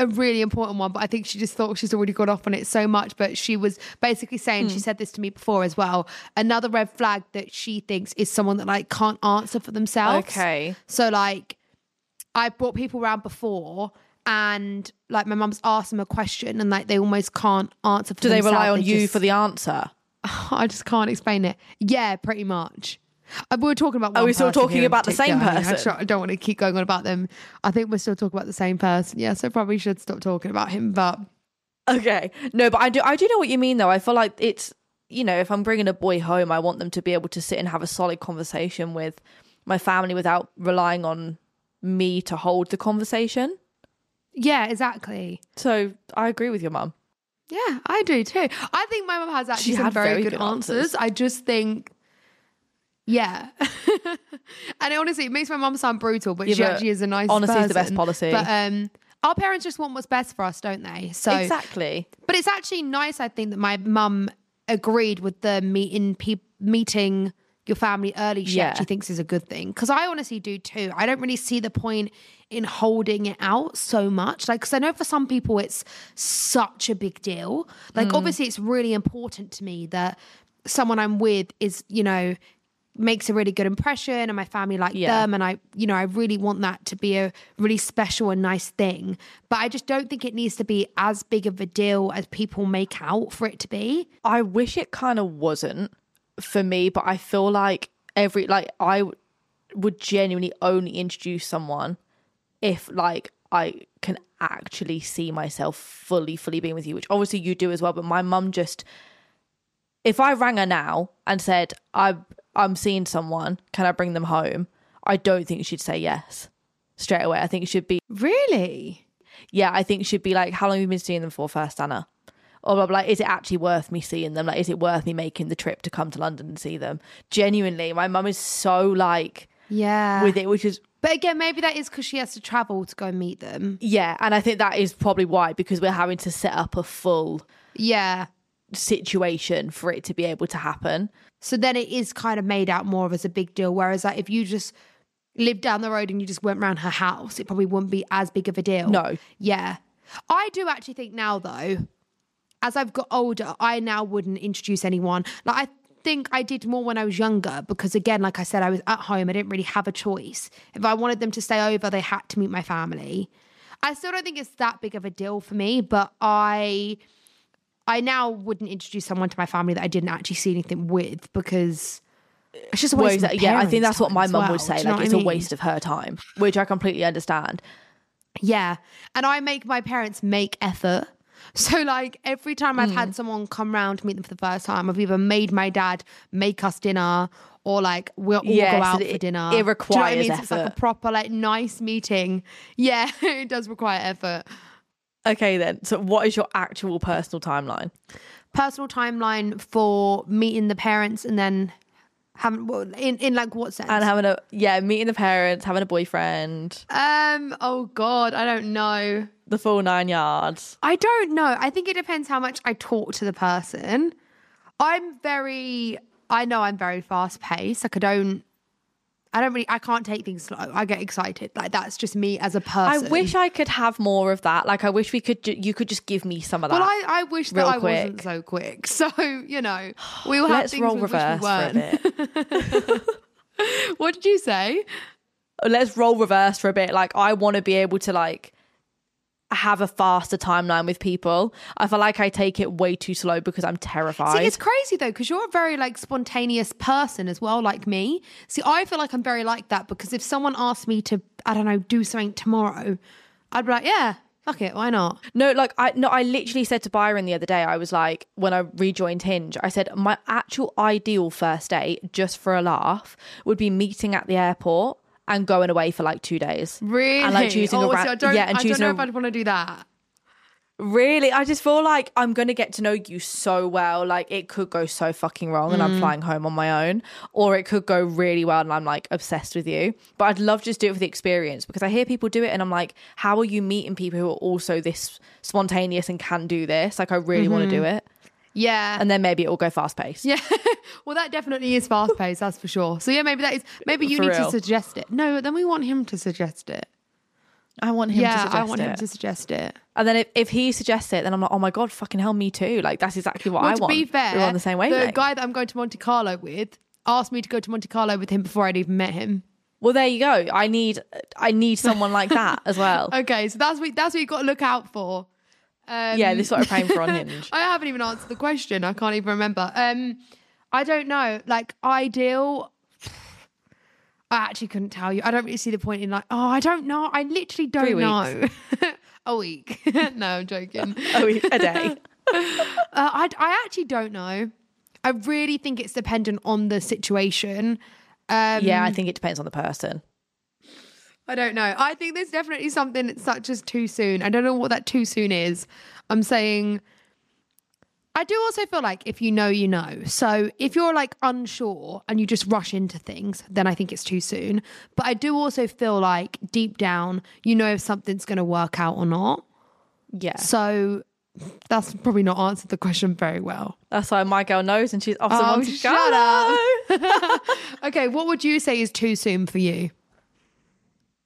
a really important one, but I think she just thought she's already got off on it so much. But she was basically saying, Hmm. she said this to me before as well. Another red flag that she thinks is someone that like can't answer for themselves. Okay. So like I've brought people around before and like my mum's asked them a question and like they almost can't answer for Do they rely on you just- for the answer? [laughs] I just can't explain it. Yeah, pretty much. Uh, We were talking about. Are we still talking about the same particular. I mean, I person? I don't want to keep going on about them. I think we're still talking about the same person. Yeah, so probably should stop talking about him. But Okay. No, but I do I do know what you mean though. I feel like it's you know, if I'm bringing a boy home, I want them to be able to sit and have a solid conversation with my family without relying on me to hold the conversation. yeah, exactly. So, I agree with your mum. Yeah, I do too. I think my mum has actually She some had very, very good, good answers. answers. I just think, yeah. [laughs] and honestly, it makes my mum sound brutal, but Yeah, she but actually is a nice. honesty is the best policy. But um, our parents just want what's best for us, don't they? So exactly. But it's actually nice, I think, that my mum agreed with the meeting pe- meeting your family early. She Yeah. actually thinks is a good thing because I honestly do too. I don't really see the point in holding it out so much, like because I know for some people it's such a big deal. Like Mm. obviously, it's really important to me that someone I'm with is, you know, makes a really good impression and my family like Yeah. them and I you know I really want that to be a really special and nice thing but I just don't think it needs to be as big of a deal as people make out for it to be I wish it kind of wasn't for me, but I feel like every like I w- would genuinely only introduce someone if like I can actually see myself fully, fully being with you, which obviously you do as well. But my mum just, if I rang her now and said I'm I'm seeing someone, can I bring them home? I don't think she'd say yes straight away. I think it should be really yeah, I think it should be like, how long have you been seeing them for first, Ana? Or blah, blah, like, is it actually worth me seeing them? Like, is it worth me making the trip to come to London and see them? Genuinely, my mum is so like yeah with it, which is but again maybe that is because she has to travel to go and meet them yeah, and I think that is probably why because we're having to set up a full yeah situation for it to be able to happen. So then it is kind of made out more of as a big deal whereas like if you just lived down the road and you just went round her house it probably wouldn't be as big of a deal No. Yeah. I do actually think now though, as I've got older, I now wouldn't introduce anyone. Like I think I did more when I was younger because again, like I said, I was at home. I didn't really have a choice. If I wanted them to stay over, they had to meet my family. I still don't think it's that big of a deal for me, but I I now wouldn't introduce someone to my family that I didn't actually see anything with because it's just a waste my yeah, I think that's what my mum well. would say. Like, what I it's a waste of her time, which I completely understand. Yeah. And I make my parents make effort. [laughs] So like every time I've Mm. had someone come round to meet them for the first time, I've either made my dad make us dinner or like we'll all Yeah, go so out it- for dinner. it Do you know I requires mean? So it's like a proper like nice meeting. [laughs] Yeah, it does require effort. Okay, then. So, what is your actual personal timeline? Personal timeline for meeting the parents and then having well, in in like what sense? And having a yeah, meeting the parents, having a boyfriend, um oh god, I don't know. the full nine yards. I don't know. I think it depends how much I talk to the person. I'm very I know I'm very fast paced. Like I don't I don't really I can't take things slow. I get excited. Like that's just me as a person. I wish I could have more of that. Like, I wish we could. Ju- you could just give me some of that. well, I, I wish that I wasn't so quick. [laughs] So, you know, we will have Let's things roll we wish we weren't. [laughs] What did you say? Let's roll reverse for a bit. Like, I want to be able to like have a faster timeline with people. I feel like I take it way too slow because I'm terrified. See, it's crazy though, because you're a very like spontaneous person as well, like me. See, I feel like I'm very like that because if someone asked me to, I don't know, do something tomorrow, I'd be like, yeah, fuck it, why not? No, like I no, I literally said to Byron the other day, I was like, when I rejoined Hinge, I said my actual ideal first date, just for a laugh, would be meeting at the airport and going away for like two days. Really? And like choosing oh, a ra- I don't, yeah, and I choosing don't know a- if I'd want to do that. Really, I just feel like I'm gonna get to know you so well. Like it could go so fucking wrong, and I'm mm. flying home on my own, or it could go really well, and I'm like obsessed with you. But I'd love to just do it for the experience because I hear people do it, and I'm like, how are you meeting people who are also this spontaneous and can do this? Like I really want to do mm-hmm. it, Yeah. and then maybe it will go fast paced. yeah. [laughs] well, that definitely is fast paced, that's for sure. So, yeah, maybe that is, maybe you For need real. to suggest it. No, then we want him to suggest it. I want him to yeah, suggest I want it. him to suggest it. And then if, if he suggests it, then I'm like, oh my god, fucking hell, me too. Like that's exactly what Well, I to want. To be fair, we're on the same the guy that I'm going to Monte Carlo with asked me to go to Monte Carlo with him before I'd even met him. well, there you go. I need I need someone like that as well. [laughs] Okay, so that's what that's what you got to look out for. Um, yeah, this is what I'm praying for on [laughs] Hinge. I haven't even answered the question. I can't even remember. Um, I don't know. Like ideal. I actually couldn't tell you. I don't really see the point in like. Oh, I don't know. I literally don't Three know. [laughs] a week. [laughs] no, I'm joking. Oh, a day. Uh, I I actually don't know. I really think it's dependent on the situation. Um, yeah, I think it depends on the person. I don't know. I think there's definitely something that's such as too soon. I don't know what that too soon is. I'm saying I do also feel like if you know, you know. So if you're like unsure and you just rush into things, then I think it's too soon. But I do also feel like deep down, you know if something's going to work out or not. Yeah. So that's probably not answered the question very well. That's why my girl knows and she's off Oh, to shut go. [laughs] [laughs] Okay, what would you say is too soon for you?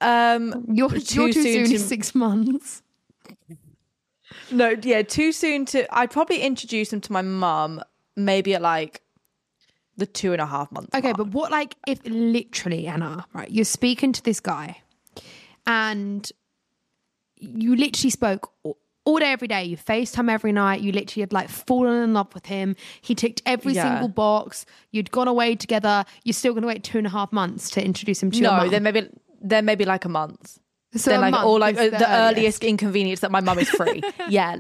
Um You're Too you're too soon soon, to- six months. no, yeah, too soon to I'd probably introduce him to my mum maybe at like the two and a half months. Okay, mark. but what like if literally Ana, right? You're speaking to this guy, and you literally spoke all- all day, every day. You FaceTime every night. You literally had like fallen in love with him. He ticked every Yeah. single box. You'd gone away together. You're still going to wait two and a half months to introduce him to your no, mum. then maybe then maybe like a month. So then like month or like uh, the the, earliest. earliest. inconvenience that my mum is free. [laughs] yeah,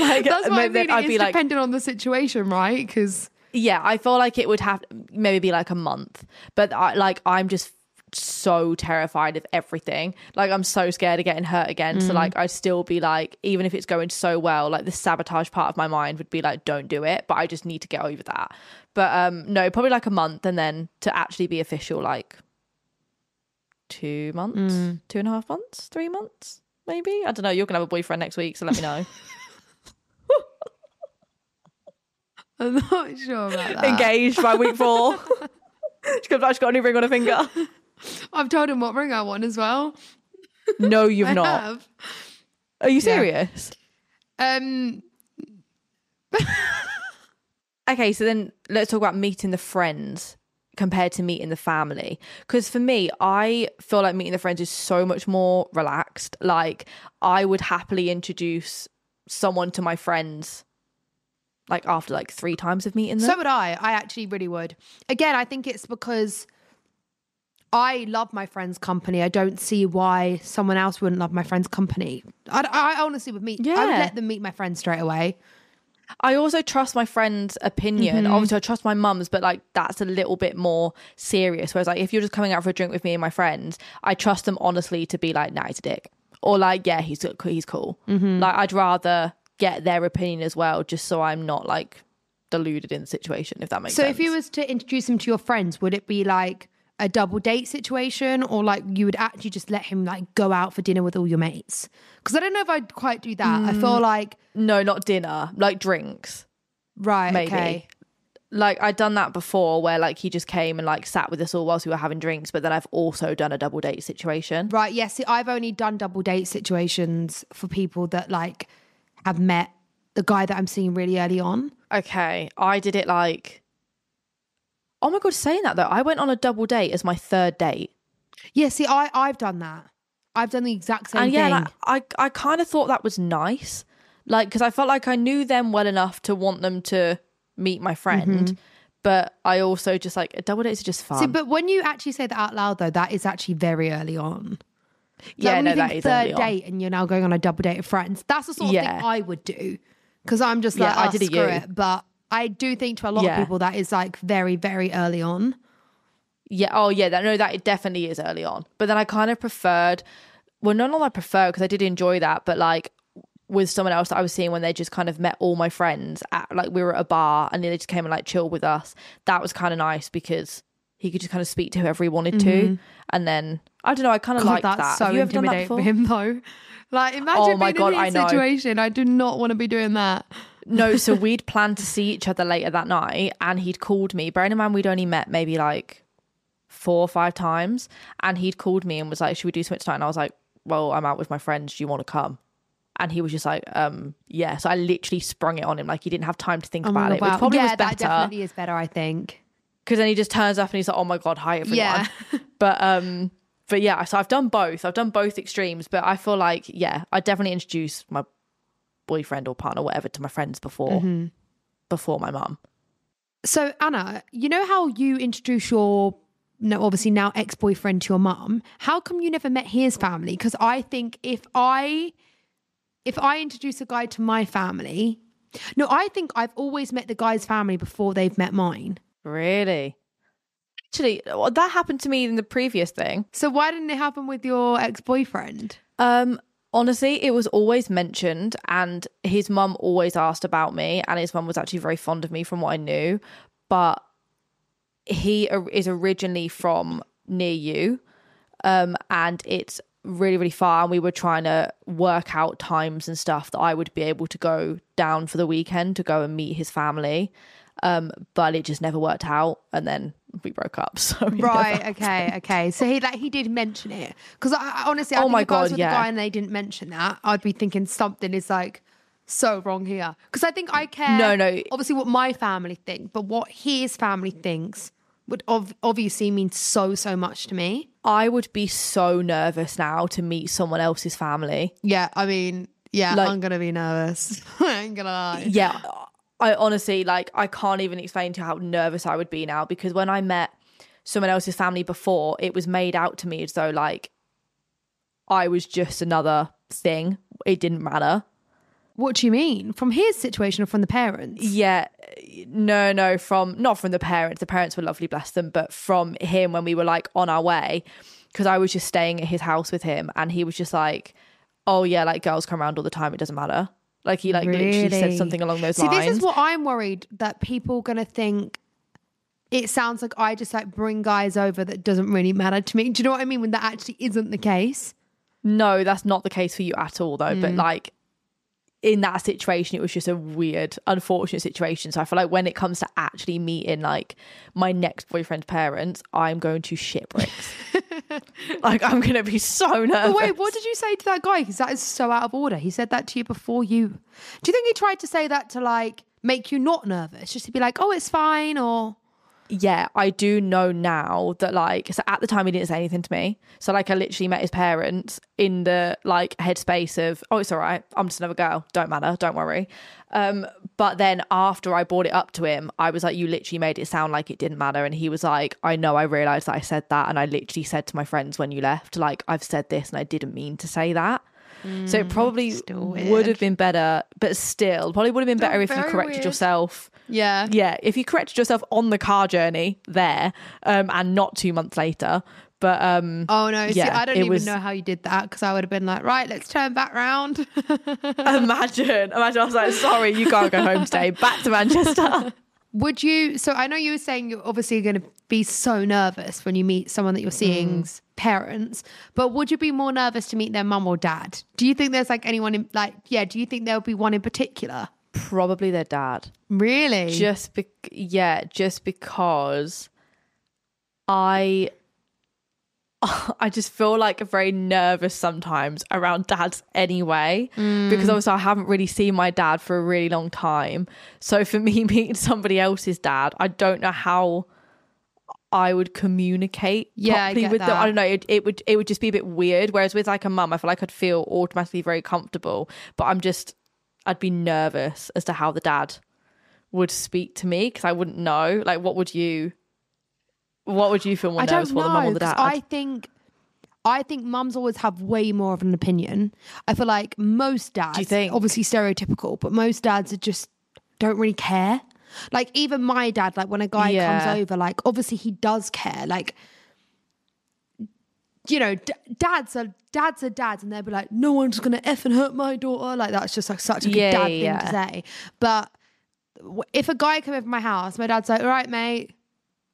like That's what I mean. I'd It's be like, dependent on the situation, right? Because yeah, I feel like it would have maybe be like a month, but I like I'm just so terrified of everything. Like I'm so scared of getting hurt again. So like I'd still be like, even if it's going so well, like the sabotage part of my mind would be like, don't do it. But I just need to get over that. But um no, probably like a month, and then to actually be official, like two months, two and a half months, three months, maybe. I don't know. You're gonna have a boyfriend next week, so let me know. [laughs] [laughs] I'm not sure about that. Engaged by week four. [laughs] she comes back, she's got a new ring on her finger. I've told him what ring I want as well. No, you've I not. have. Are you serious? Um, Okay, so then let's talk about meeting the friends compared to meeting the family. Because for me, I feel like meeting the friends is so much more relaxed. Like, I would happily introduce someone to my friends like after like three times of meeting them. So would I. I actually really would. Again, I think it's because I love my friend's company. I don't see why someone else wouldn't love my friend's company. I, I honestly would meet. I would Yeah. let them meet my friend straight away. I also trust my friend's opinion. Mm-hmm. Obviously, I trust my mum's, but like that's a little bit more serious. Whereas, like, if you're just coming out for a drink with me and my friends, I trust them honestly to be like, "Nah, he's a dick," or like, "Yeah, he's he's cool." Mm-hmm. Like, I'd rather get their opinion as well, just so I'm not like deluded in the situation. If that makes So sense. So, if you was to introduce him to your friends, would it be like a double date situation, or like you would actually just let him like go out for dinner with all your mates? Because I don't know if I'd quite do that. I Mm. feel like no, not dinner, like drinks. right, Maybe. okay. Like I'd done that before, where like he just came and like sat with us all whilst we were having drinks. But then I've also done a double date situation. Right. Yes. see, I've only done double date situations for people that like have met the guy that I'm seeing really early on. Okay, I did it like. Oh my god! Saying that though, I went on a double date as my third date, Yeah. See, I I've done that. I've done the exact same and yeah, thing. like, I I kind of thought that was nice, like because I felt like I knew them well enough to want them to meet my friend, mm-hmm. but I also just like a double dates are just fun. See, but when you actually say that out loud, though, that is actually very early on. Like, yeah, no, that is third early on. date and you're now going on a double date of friends. That's the sort of Yeah. thing I would do because I'm just Yeah, like, I oh, did screw you. it. But I do think to a lot Yeah. of people that is like very, very early on. Yeah. Oh, yeah. That no, that it definitely is early on. But then I kind of preferred. Well, none of I prefer because I did enjoy that, but like with someone else that I was seeing when they just kind of met all my friends at like we were at a bar and they just came and like chilled with us. That was kind of nice because he could just kind of speak to whoever he wanted to, mm-hmm. and then I don't know. I kind of like that's that. so Have you ever done that before? him, though. Like, imagine Oh being God, in I his know. situation. I do not want to be doing that. No, so we'd planned to see each other later that night, and he'd called me. Bearing in mind we'd only met maybe like four or five times, and he'd called me and was like, "Should we do something tonight?" And I was like, "Well, I'm out with my friends. Do you want to come?" And he was just like, um, "Yeah." So I literally sprung it on him, like he didn't have time to think Oh about it, which probably yeah, was that definitely is better, I think. because then he just turns up and he's like, "Oh my god, hi everyone." Yeah. [laughs] but um, but yeah, so I've done both. I've done both extremes, but I feel like yeah, I definitely introduced my boyfriend or partner, whatever, to my friends before Mm-hmm. before my mum. So, Ana, you know how you introduce your, no, obviously now ex boyfriend to your mum? How come you never met his family? Because I think if I, if I introduce a guy to my family, no, I think I've always met the guy's family before they've met mine. Really? Actually, that happened to me in the previous thing. So why didn't it happen with your ex boyfriend? Um, honestly, it was always mentioned, and his mum always asked about me, and his mum was actually very fond of me from what I knew. But he is originally from near you, um, and it's really really far. And we were trying to work out times and stuff that I would be able to go down for the weekend to go and meet his family. Um, but it just never worked out, and then we broke up. [laughs] So Right. [laughs] Okay. Okay. So he like he did mention it because I, I honestly, I Oh think my if I was God, yeah. guy and they didn't mention that, I'd be thinking something is like so wrong here because I think I care. No, no. Obviously, what my family think, but what his family thinks would ov- obviously mean so so much to me. I would be so nervous now to meet someone else's family. Yeah, I mean, yeah, Like- I'm gonna be nervous. [laughs] I ain't gonna lie. Yeah, I honestly like I can't even explain to you how nervous I would be now because when I met someone else's family before, it was made out to me as though like I was just another thing. It didn't matter. What do you mean? From his situation or from the parents? Yeah, no, no, from not from the parents. The parents were lovely, bless them, but from him when we were like on our way, because I was just staying at his house with him, and he was just like, "Oh yeah, like girls come around all the time. It doesn't matter." Like he like literally said something along those See, lines. See, this is what I'm worried that people gonna think. It sounds like I just like bring guys over that doesn't really matter to me. Do you know what I mean? When that actually isn't the case. No, that's not the case for you at all, though. Mm. But like in that situation, it was just a weird, unfortunate situation. So I feel like when it comes to actually meeting like my next boyfriend's parents, I'm going to shit bricks. [laughs] like I'm going to be so nervous. But wait, what did you say to that guy? Because that is so out of order. He said that to you before you. Do you think he tried to say that to like make you not nervous, just to be like, "Oh, it's fine," or yeah, I do know now that like so at the time he didn't say anything to me. So like I literally met his parents in the like headspace of oh it's all right, I'm just another girl, don't matter, don't worry. Um, but then after I brought it up to him, I was like, you literally made it sound like it didn't matter, and he was like, I know, I realized that I said that, and I literally said to my friends when you left, like I've said this and I didn't mean to say that. So it probably would have been better, but still probably would have been better if you corrected weird. yourself yeah, yeah, if you corrected yourself on the car journey there, um, and not two months later. But um, Oh no! See, Yeah, I don't even was- know how you did that because I would have been like, right, let's turn back round. [laughs] imagine, imagine I was like, sorry, you can't go home today. Back to Manchester. [laughs] Would you? So I know you were saying you're obviously going to be so nervous when you meet someone that you're mm. seeing's parents, but would you be more nervous to meet their mum or dad? Do you think there's like anyone in like yeah? Do you think there'll be one in particular? Probably their dad. Really? Just be- yeah, just because I [laughs] I just feel like very nervous sometimes around dads anyway, mm. because obviously I haven't really seen my dad for a really long time. So for [laughs] me meeting somebody else's dad, I don't know how I would communicate Yeah, properly with them. that. I don't know. It, it would it would just be a bit weird. Whereas with like a mum, I feel like I'd feel automatically very comfortable. But I'm just I'd be nervous as to how the dad would speak to me because I wouldn't know. Like, what would you? What would you feel more I nervous for, the mum or the 'cause dad? I think I think mums always have way more of an opinion. I feel like most dads, think? obviously stereotypical, but most dads are just don't really care. Like even my dad, like when a guy Yeah. comes over, like obviously he does care. Like you know, d- dads are dads are dads, and they'll be like, "No one's gonna f and hurt my daughter." Like that's just like such a good Yeah, dad yeah, thing to say. But w- if a guy come over my house, my dad's like, "All right, mate."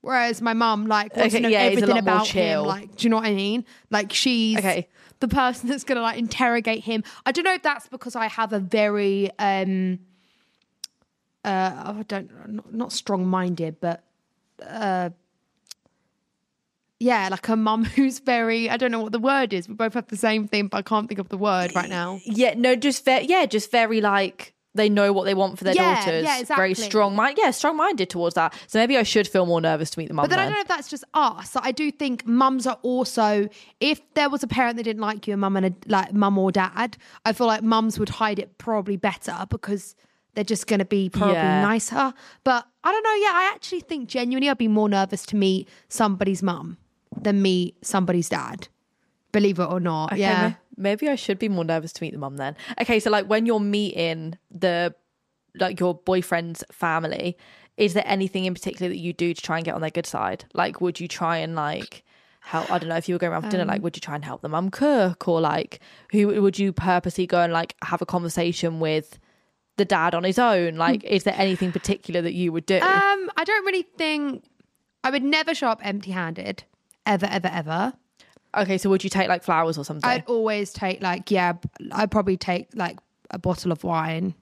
Whereas my mum like wants Okay, to know yeah, everything about him. Like, do you know what I mean? Like she's Okay. the person [laughs] that's gonna like interrogate him. I don't know if that's because I have a very um uh I don't not, not strong minded, but uh yeah, like a mum [laughs] who's very I don't know what the word is. We both have the same thing, but I can't think of the word right now. yeah, no, just very, yeah, just very like they know what they want for their Yeah, daughters. yeah, Very exactly. strong mind. Yeah, strong minded towards that. So maybe I should feel more nervous to meet the mum. But then I don't know if that's just us. Like, I do think mums are also. If there was a parent that didn't like you, a mum and a like mum or dad, I feel like mums would hide it probably better because they're just going to be probably Yeah. nicer. But I don't know. Yeah, I actually think genuinely I'd be more nervous to meet somebody's mum than meet somebody's dad. Believe it or not. Okay, yeah. Ma- maybe I should be more nervous to meet the mum then. Okay, so like when you're meeting the like your boyfriend's family, is there anything in particular that you do to try and get on their good side? Like, would you try and like help? I don't know if you were going around for dinner, Um, like, would you try and help the mum cook, or like, who would you purposely go and like have a conversation with? The dad on his own, like, is there anything particular that you would do? Um, I don't really think I would never show up empty-handed, ever, ever, ever. Okay, so would you take like flowers or something? I'd always take like yeah, I'd probably take like a bottle of wine.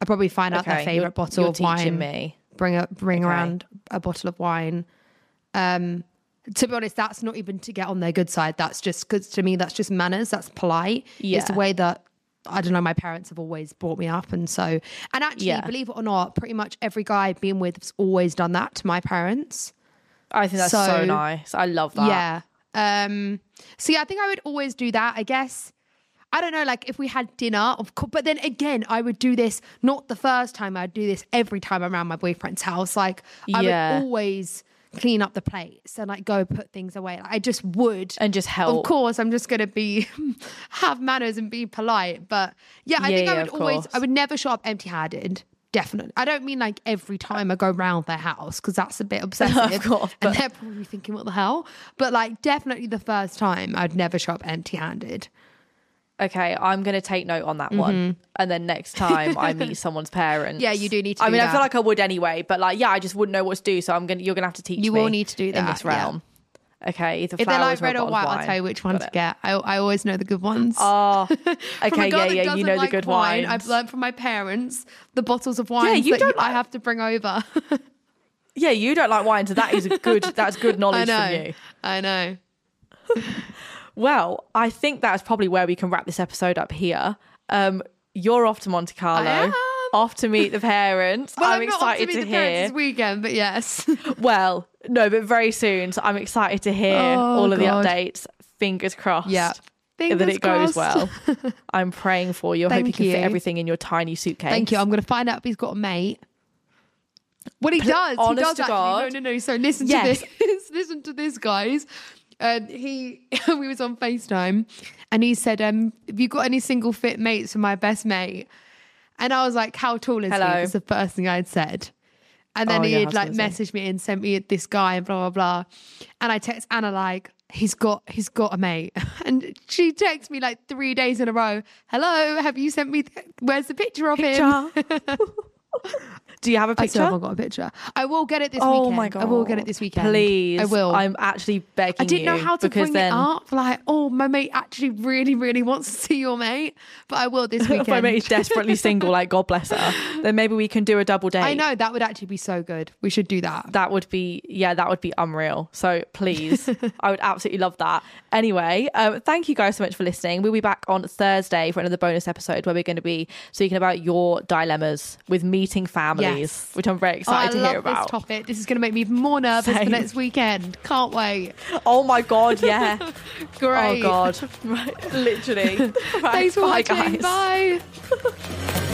I'd probably find out their favorite you're- bottle you're of wine. me. Bring a bring Okay. around a bottle of wine. Um, to be honest, that's not even to get on their good side. That's just because to me, that's just manners. That's polite. It's the way that I don't know, my parents have always brought me up. And so, and actually, Yeah. believe it or not, pretty much every guy I've been with has always done that to my parents. I think that's so, So- nice. I love that. Yeah. Um, so yeah, I think I would always do that. I guess. I don't know, like if we had dinner, of course. But then again, I would do this not the first time. I'd do this every time I'm around my boyfriend's house. Like I Yeah. would always clean up the plates and like go put things away. Like, I just would. And just help. Of course, I'm just gonna be [laughs] have manners and be polite. But yeah, I Yeah, think I yeah, would always. I would never show up empty-handed. Definitely. I don't mean like every time I go round their house because that's a bit [laughs] obsessive. course, and they're probably thinking, what the hell? But like, definitely the first time, I'd never shop empty handed. Okay, I'm going to take note on that one. And then next time I meet [laughs] someone's parents. Mm-hmm. Yeah, you do need to I mean, I feel like I would anyway, but like, yeah, I just wouldn't know what to do. So I'm going to, you're going to have to teach You me will need to do that. in that, this yeah. Okay, either If they're like red or white, I'll tell you which one Got to it. get. I, I always know the good ones. Oh, [laughs] okay, yeah, yeah. You know like the good wine, wines. I've learned from my parents the bottles of wine you that don't I have to bring over. [laughs] Yeah, you don't like wine, so that is a good. [laughs] That's good I knowledge know. from you. I know. Well, I think that's probably where we can wrap this episode up here. Um, you're off to Monte Carlo, off to meet the parents. Well, I'm, I'm, not off excited to, to, meet the parents hear. this weekend, but yes. Well, no, but very soon. So I'm excited to hear Oh, all of God. the updates. Fingers crossed. Yeah. Fingers that it goes well. [laughs] I'm praying for you. I hope you Thank can fit you. everything in your tiny suitcase. Thank you. I'm going to find out if he's got a mate. What he does. He does actually. God. No, no, no. So listen Yes. to this. [laughs] listen to this, guys. Um, he, [laughs] we was on Facetime, and he said, um, "Have you got any single fit mates for my best mate?" And I was like, "How tall is Hello. he?" Was the first thing I'd said. And then Oh, he'd how like tall is he? messaged me and sent me this guy and blah blah blah. And I text Ana like, "He's got he's got a mate." [laughs] And she texts me like three days in a row. Hello, have you sent me? th- where's the picture of him? [laughs] [laughs] Do you have a I picture? still haven't got a picture. I will get it this weekend. oh weekend. my god! I will get it this weekend. Please, I will. I'm actually begging. I didn't know you how to because bring then it up. Like, oh, my mate actually really, really wants to see your mate, but I will this if [laughs] weekend. my mate is desperately single, like God bless her, [laughs] then maybe we can do a double date. I know that would actually be so good. We should do that. That would be, yeah, that would be unreal. So please, [laughs] I would absolutely love that. Anyway, um, thank you guys so much for listening. We'll be back on Thursday for another bonus episode where we're going to be speaking about your dilemmas with meeting families, Yes. which I'm very Oh, excited to hear about. this topic. This is going to make me even more nervous for next weekend. Can't wait. Oh my God, yeah. [laughs] Great. Oh God. [laughs] Right, literally. Right, [laughs] Thanks for bye, watching. guys. Bye.